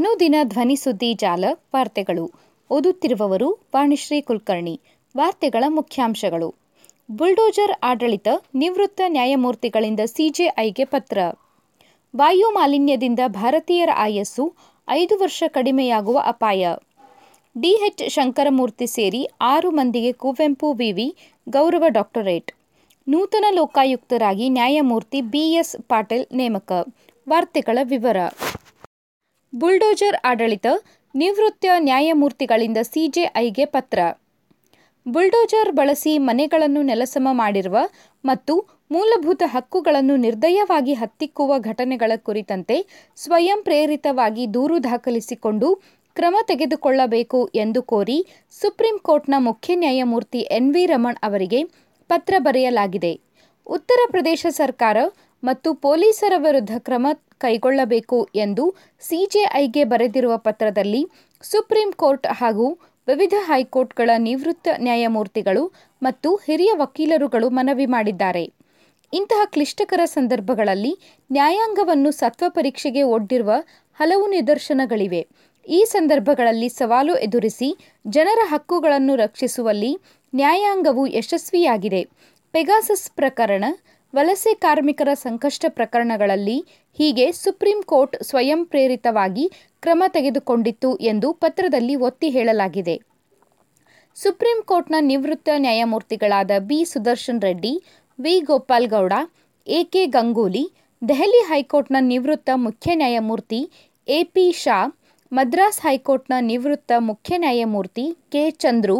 ಅನುದಿನ ಧ್ವನಿ ಸುದ್ದಿ ಜಾಲ ವಾರ್ತೆಗಳು. ಓದುತ್ತಿರುವವರು ವಾಣಿಶ್ರೀ ಕುಲಕರ್ಣಿ. ವಾರ್ತೆಗಳ ಮುಖ್ಯಾಂಶಗಳು. ಬುಲ್ಡೋಜರ್ ಆಡಳಿತ ನಿವೃತ್ತ ನ್ಯಾಯಮೂರ್ತಿಗಳಿಂದ ಸಿಜೆಐಗೆ ಪತ್ರ. ವಾಯು ಮಾಲಿನ್ಯದಿಂದ ಭಾರತೀಯರ ಆಯಸ್ಸು ಐದು ವರ್ಷ ಕಡಿಮೆಯಾಗುವ ಅಪಾಯ. ಡಿಎಚ್ ಶಂಕರಮೂರ್ತಿ ಸೇರಿ ಆರು ಮಂದಿಗೆ ಕುವೆಂಪು ವಿವಿ ಗೌರವ ಡಾಕ್ಟರೇಟ್. ನೂತನ ಲೋಕಾಯುಕ್ತರಾಗಿ ನ್ಯಾಯಮೂರ್ತಿ ಬಿಎಸ್ ಪಾಟೀಲ್ ನೇಮಕ. ವಾರ್ತೆಗಳ ವಿವರ. ಬುಲ್ಡೋಜರ್ ಆಡಳಿತ ನಿವೃತ್ತ ನ್ಯಾಯಮೂರ್ತಿಗಳಿಂದ ಸಿಜೆಐಗೆ ಪತ್ರ. ಬುಲ್ಡೋಜರ್ ಬಳಸಿ ಮನೆಗಳನ್ನು ನೆಲಸಮ ಮಾಡಿರುವ ಮತ್ತು ಮೂಲಭೂತ ಹಕ್ಕುಗಳನ್ನು ನಿರ್ದಯವಾಗಿ ಹತ್ತಿಕ್ಕುವ ಘಟನೆಗಳ ಕುರಿತಂತೆ ಸ್ವಯಂ ಪ್ರೇರಿತವಾಗಿ ದೂರು ದಾಖಲಿಸಿಕೊಂಡು ಕ್ರಮ ತೆಗೆದುಕೊಳ್ಳಬೇಕು ಎಂದು ಕೋರಿ ಸುಪ್ರೀಂ ಕೋರ್ಟ್ನ ಮುಖ್ಯ ನ್ಯಾಯಮೂರ್ತಿ ಎನ್ ವಿ ರಮಣ್ ಅವರಿಗೆ ಪತ್ರ ಬರೆಯಲಾಗಿದೆ. ಉತ್ತರ ಪ್ರದೇಶ ಸರ್ಕಾರ ಮತ್ತು ಪೊಲೀಸರ ವಿರುದ್ಧ ಕ್ರಮ ಕೈಗೊಳ್ಳಬೇಕು ಎಂದು ಸಿಜೆಐಗೆ ಬರೆದಿರುವ ಪತ್ರದಲ್ಲಿ ಸುಪ್ರೀಂ ಕೋರ್ಟ್ ಹಾಗೂ ವಿವಿಧ ಹೈಕೋರ್ಟ್ಗಳ ನಿವೃತ್ತ ನ್ಯಾಯಮೂರ್ತಿಗಳು ಮತ್ತು ಹಿರಿಯ ವಕೀಲರುಗಳು ಮನವಿ ಮಾಡಿದ್ದಾರೆ. ಇಂತಹ ಕ್ಲಿಷ್ಟಕರ ಸಂದರ್ಭಗಳಲ್ಲಿ ನ್ಯಾಯಾಂಗವನ್ನು ಸತ್ವ ಪರೀಕ್ಷೆಗೆ ಒಡ್ಡಿರುವ ಹಲವು ನಿದರ್ಶನಗಳಿವೆ. ಈ ಸಂದರ್ಭಗಳಲ್ಲಿ ಸವಾಲು ಎದುರಿಸಿ ಜನರ ಹಕ್ಕುಗಳನ್ನು ರಕ್ಷಿಸುವಲ್ಲಿ ನ್ಯಾಯಾಂಗವು ಯಶಸ್ವಿಯಾಗಿದೆ. ಪೆಗಾಸಸ್ ಪ್ರಕರಣ ವಲಸೆ ಕಾರ್ಮಿಕರ ಸಂಕಷ್ಟ ಪ್ರಕರಣಗಳಲ್ಲಿ ಹೀಗೆ ಸುಪ್ರೀಂ ಕೋರ್ಟ್ ಸ್ವಯಂ ಪ್ರೇರಿತವಾಗಿ ಕ್ರಮ ತೆಗೆದುಕೊಂಡಿತ್ತು ಎಂದು ಪತ್ರದಲ್ಲಿ ಒತ್ತಿ ಹೇಳಲಾಗಿದೆ. ಸುಪ್ರೀಂ ಕೋರ್ಟ್ನ ನಿವೃತ್ತ ನ್ಯಾಯಮೂರ್ತಿಗಳಾದ B. Sudarshan Reddy, V. Gopal Gowda A. K. Ganguly, Delhi ಹೈಕೋರ್ಟ್ನ ನಿವೃತ್ತ ಮುಖ್ಯ ನ್ಯಾಯಮೂರ್ತಿ ಎ. ಪಿ. ಶಾ, ಮದ್ರಾಸ್ ಹೈಕೋರ್ಟ್ನ ನಿವೃತ್ತ ಮುಖ್ಯ ನ್ಯಾಯಮೂರ್ತಿ ಕೆ. ಚಂದ್ರು,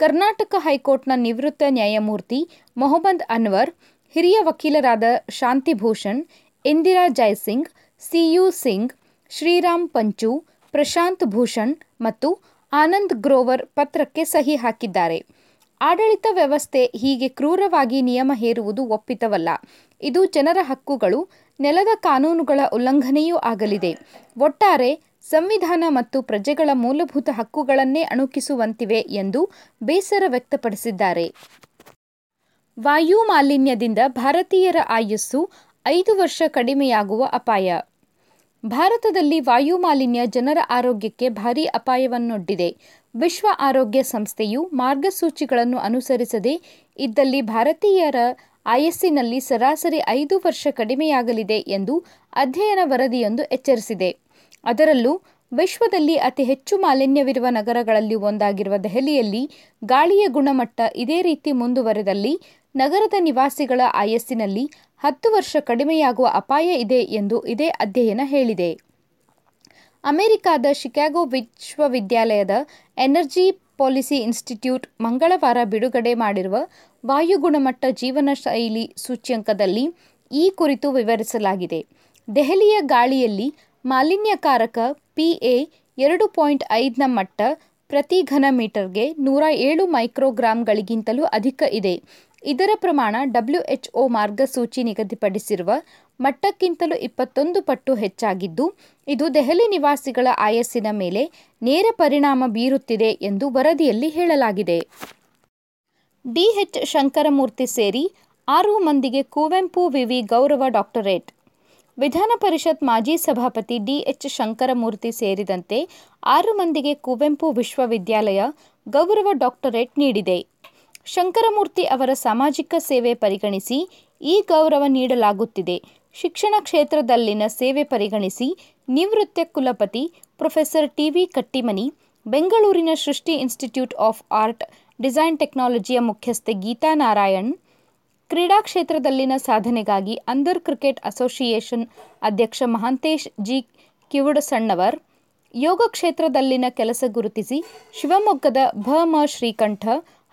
ಕರ್ನಾಟಕ ಹೈಕೋರ್ಟ್ನ ನಿವೃತ್ತ ನ್ಯಾಯಮೂರ್ತಿ ಮೊಹಮ್ಮದ್ ಅನ್ವರ್ ಹಿರಿಯ ವಕೀಲರಾದ ಶಾಂತಿಭೂಷಣ್, ಇಂದಿರಾ ಜೈಸಿಂಗ್ ಸಿಯು ಸಿಂಗ್, ಶ್ರೀರಾಮ್ ಪಂಚು, ಪ್ರಶಾಂತ್ ಭೂಷಣ್ ಮತ್ತು ಆನಂದ್ ಗ್ರೋವರ್ ಪತ್ರಕ್ಕೆ ಸಹಿ ಹಾಕಿದ್ದಾರೆ. ಆಡಳಿತ ವ್ಯವಸ್ಥೆ ಹೀಗೆ ಕ್ರೂರವಾಗಿ ನಿಯಮ ಹೇರುವುದು ಒಪ್ಪಿತವಲ್ಲ. ಇದು ಜನರ ಹಕ್ಕುಗಳು, ನೆಲದ ಕಾನೂನುಗಳ ಉಲ್ಲಂಘನೆಯೂ ಆಗಲಿದೆ. ಒಟ್ಟಾರೆ ಸಂವಿಧಾನ ಮತ್ತು ಪ್ರಜೆಗಳ ಮೂಲಭೂತ ಹಕ್ಕುಗಳನ್ನೇ ಅಣುಕಿಸುವಂತಿವೆ ಎಂದು ಬೇಸರ ವ್ಯಕ್ತಪಡಿಸಿದ್ದಾರೆ. ವಾಯು ಮಾಲಿನ್ಯದಿಂದ ಭಾರತೀಯರ ಆಯಸ್ಸು ಐದು ವರ್ಷ ಕಡಿಮೆಯಾಗುವ ಅಪಾಯ. ಭಾರತದಲ್ಲಿ ವಾಯು ಮಾಲಿನ್ಯ ಜನರ ಆರೋಗ್ಯಕ್ಕೆ ಭಾರೀ ಅಪಾಯವನ್ನೊಡ್ಡಿದೆ. ವಿಶ್ವ ಆರೋಗ್ಯ ಸಂಸ್ಥೆಯು ಮಾರ್ಗಸೂಚಿಗಳನ್ನು ಅನುಸರಿಸದೆ ಇದ್ದಲ್ಲಿ ಭಾರತೀಯರ ಆಯಸ್ಸಿನಲ್ಲಿ ಸರಾಸರಿ ಐದು ವರ್ಷ ಕಡಿಮೆಯಾಗಲಿದೆ ಎಂದು ಅಧ್ಯಯನ ವರದಿಯೊಂದು ಎಚ್ಚರಿಸಿದೆ. ಅದರಲ್ಲೂ ವಿಶ್ವದಲ್ಲಿ ಅತಿ ಹೆಚ್ಚು ಮಾಲಿನ್ಯವಿರುವ ನಗರಗಳಲ್ಲಿ ಒಂದಾಗಿರುವ ದೆಹಲಿಯಲ್ಲಿ ಗಾಳಿಯ ಗುಣಮಟ್ಟ ಇದೇ ರೀತಿ ಮುಂದುವರೆದಲ್ಲಿ ನಗರದ ನಿವಾಸಿಗಳ ಆಯಸ್ಸಿನಲ್ಲಿ ಹತ್ತು ವರ್ಷ ಕಡಿಮೆಯಾಗುವ ಅಪಾಯ ಇದೆ ಎಂದು ಇದೇ ಅಧ್ಯಯನ ಹೇಳಿದೆ. ಅಮೆರಿಕಾದ ಶಿಕಾಗೋ ವಿಶ್ವವಿದ್ಯಾಲಯದ ಎನರ್ಜಿ ಪಾಲಿಸಿ ಇನ್ಸ್ಟಿಟ್ಯೂಟ್ ಮಂಗಳವಾರ ಬಿಡುಗಡೆ ಮಾಡಿರುವ ವಾಯು ಗುಣಮಟ್ಟ ಜೀವನ ಶೈಲಿ ಸೂಚ್ಯಂಕದಲ್ಲಿ ಈ ಕುರಿತು ವಿವರಿಸಲಾಗಿದೆ. ದೆಹಲಿಯ ಗಾಳಿಯಲ್ಲಿ ಮಾಲಿನ್ಯಕಾರಕ ಪಿಎ ಎರಡು ಪಾಯಿಂಟ್ ಐದನ ಮಟ್ಟ ಪ್ರತಿ ಘನ ಮೀಟರ್ಗೆ ನೂರ ಏಳು ಮೈಕ್ರೋಗ್ರಾಂಗಳಿಗಿಂತಲೂ ಅಧಿಕ ಇದೆ. ಇದರ ಪ್ರಮಾಣ ಡಬ್ಲ್ಯುಎಚ್ಒ ಮಾರ್ಗಸೂಚಿ ನಿಗದಿಪಡಿಸಿರುವ ಮಟ್ಟಕ್ಕಿಂತಲೂ ಇಪ್ಪತ್ತೊಂದು ಪಟ್ಟು ಹೆಚ್ಚಾಗಿದ್ದು, ಇದು ದೆಹಲಿ ನಿವಾಸಿಗಳ ಆಯಸ್ಸಿನ ಮೇಲೆ ನೇರ ಪರಿಣಾಮ ಬೀರುತ್ತಿದೆ ಎಂದು ವರದಿಯಲ್ಲಿ ಹೇಳಲಾಗಿದೆ. ಡಿಎಚ್ ಶಂಕರಮೂರ್ತಿ ಸೇರಿ ಆರು ಮಂದಿಗೆ ಕುವೆಂಪು ವಿವಿ ಗೌರವ ಡಾಕ್ಟರೇಟ್ ವಿಧಾನ ಪರಿಷತ್ ಮಾಜಿ ಸಭಾಪತಿ ಡಿಎಚ್ ಶಂಕರಮೂರ್ತಿ ಸೇರಿದಂತೆ ಆರು ಮಂದಿಗೆ ಕುವೆಂಪು ವಿಶ್ವವಿದ್ಯಾಲಯ ಗೌರವ ಡಾಕ್ಟರೇಟ್ ನೀಡಿದೆ. ಶಂಕರಮೂರ್ತಿ ಅವರ ಸಾಮಾಜಿಕ ಸೇವೆ ಪರಿಗಣಿಸಿ ಈ ಗೌರವ ನೀಡಲಾಗುತ್ತಿದೆ. ಶಿಕ್ಷಣ ಕ್ಷೇತ್ರದಲ್ಲಿನ ಸೇವೆ ಪರಿಗಣಿಸಿ ನಿವೃತ್ತ ಕುಲಪತಿ ಪ್ರೊಫೆಸರ್ ಟಿ ವಿ ಕಟ್ಟಿಮನಿ, ಬೆಂಗಳೂರಿನ Srishti institute of art, design ಟೆಕ್ನಾಲಜಿಯ ಮುಖ್ಯಸ್ಥೆ ಗೀತಾ ನಾರಾಯಣ್ ಕ್ರೀಡಾ ಕ್ಷೇತ್ರದಲ್ಲಿನ ಸಾಧನೆಗಾಗಿ ಅಂಧರ್ ಕ್ರಿಕೆಟ್ ಅಸೋಸಿಯೇಷನ್ ಅಧ್ಯಕ್ಷ ಮಹಾಂತೇಶ್ ಜಿ ಕಿವುಡಸಣ್ಣವರ್ ಯೋಗ ಕ್ಷೇತ್ರದಲ್ಲಿನ ಕೆಲಸ ಗುರುತಿಸಿ ಶಿವಮೊಗ್ಗದ ಭಮ ಶ್ರೀಕಂಠ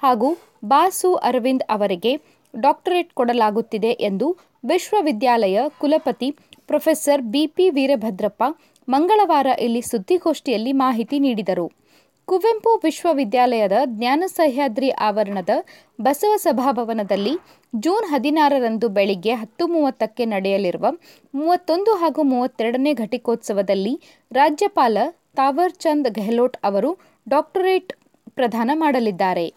ಹಾಗೂ ಬಾಸು ಅರವಿಂದ್ ಅವರಿಗೆ ಡಾಕ್ಟರೇಟ್ ಕೊಡಲಾಗುತ್ತಿದೆ ಎಂದು ವಿಶ್ವವಿದ್ಯಾಲಯ ಕುಲಪತಿ ಪ್ರೊಫೆಸರ್ ಬಿಪಿ ವೀರಭದ್ರಪ್ಪ ಮಂಗಳವಾರ ಇಲ್ಲಿ ಸುದ್ದಿಗೋಷ್ಠಿಯಲ್ಲಿ ಮಾಹಿತಿ ನೀಡಿದರು. ಕುವೆಂಪು ವಿಶ್ವವಿದ್ಯಾಲಯದ ಜ್ಞಾನ ಸಹ್ಯಾದ್ರಿ ಆವರಣದ ಬಸವ ಸಭಾಭವನದಲ್ಲಿ ಜೂನ್ ಹದಿನಾರರಂದು ಬೆಳಿಗ್ಗೆ ಹತ್ತು ಮೂವತ್ತಕ್ಕೆ ನಡೆಯಲಿರುವ ಮೂವತ್ತೊಂದು ಹಾಗೂ ಮೂವತ್ತೆರಡನೇ ಘಟಿಕೋತ್ಸವದಲ್ಲಿ ರಾಜ್ಯಪಾಲ ತಾವರ್ ಚಂದ್ ಗೆಹ್ಲೋಟ್ ಅವರು ಡಾಕ್ಟರೇಟ್ ಪ್ರದಾನ ಮಾಡಲಿದ್ದಾರೆ.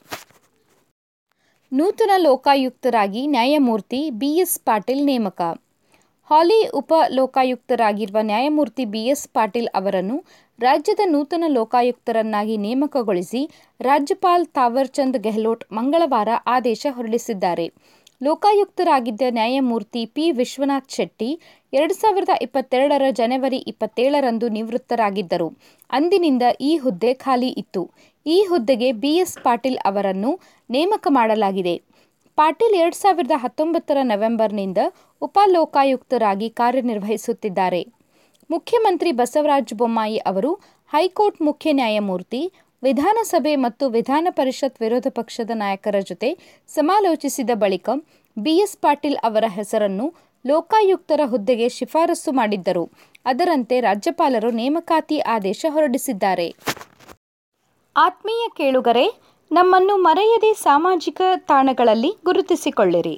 ನೂತನ ಲೋಕಾಯುಕ್ತರಾಗಿ ನ್ಯಾಯಮೂರ್ತಿ ಬಿಎಸ್ ಪಾಟೀಲ್ ನೇಮಕ. ಹಾಲಿ ಉಪ ಲೋಕಾಯುಕ್ತರಾಗಿರುವ ನ್ಯಾಯಮೂರ್ತಿ ಬಿಎಸ್ ಪಾಟೀಲ್ ಅವರನ್ನು ರಾಜ್ಯದ ನೂತನ ಲೋಕಾಯುಕ್ತರನ್ನಾಗಿ ನೇಮಕಗೊಳಿಸಿ ರಾಜ್ಯಪಾಲ್ ತಾವರ್ಚಂದ್ ಗೆಹ್ಲೋಟ್ ಮಂಗಳವಾರ ಆದೇಶ ಹೊರಡಿಸಿದ್ದಾರೆ. ಲೋಕಾಯುಕ್ತರಾಗಿದ್ದ ನ್ಯಾಯಮೂರ್ತಿ ಪಿ. ವಿಶ್ವನಾಥ್ ಶೆಟ್ಟಿ ಎರಡು ಸಾವಿರದ ಇಪ್ಪತ್ತೆರಡರ ಜನವರಿ ಇಪ್ಪತ್ತೇಳರಂದು ನಿವೃತ್ತರಾಗಿದ್ದರು. ಅಂದಿನಿಂದ ಈ ಹುದ್ದೆ ಖಾಲಿ ಇತ್ತು. ಈ ಹುದ್ದೆಗೆ ಬಿ. ಎಸ್. ಪಾಟೀಲ್ ಅವರನ್ನು ನೇಮಕ ಮಾಡಲಾಗಿದೆ. ಪಾಟೀಲ್ ಎರಡು ಸಾವಿರದ ಹತ್ತೊಂಬತ್ತರ ನವೆಂಬರ್ನಿಂದ ಉಪಲೋಕಾಯುಕ್ತರಾಗಿ ಕಾರ್ಯನಿರ್ವಹಿಸುತ್ತಿದ್ದಾರೆ. ಮುಖ್ಯಮಂತ್ರಿ ಬಸವರಾಜ ಬೊಮ್ಮಾಯಿ ಅವರು ಹೈಕೋರ್ಟ್ ಮುಖ್ಯ ನ್ಯಾಯಮೂರ್ತಿ, ವಿಧಾನಸಭೆ ಮತ್ತು ವಿಧಾನ ಪರಿಷತ್ ವಿರೋಧ ಪಕ್ಷದ ನಾಯಕರ ಜೊತೆ ಸಮಾಲೋಚಿಸಿದ ಬಳಿಕ ಬಿ. ಎಸ್. ಪಾಟೀಲ್ ಅವರ ಹೆಸರನ್ನು ಲೋಕಾಯುಕ್ತರ ಹುದ್ದೆಗೆ ಶಿಫಾರಸು ಮಾಡಿದ್ದರು. ಅದರಂತೆ ರಾಜ್ಯಪಾಲರು ನೇಮಕಾತಿ ಆದೇಶ ಹೊರಡಿಸಿದ್ದಾರೆ. ಆತ್ಮೀಯ ಕೇಳುಗರೆ, ನಮ್ಮನ್ನು ಮರೆಯದೆ ಸಾಮಾಜಿಕ ತಾಣಗಳಲ್ಲಿ ಗುರುತಿಸಿಕೊಳ್ಳಿರಿ.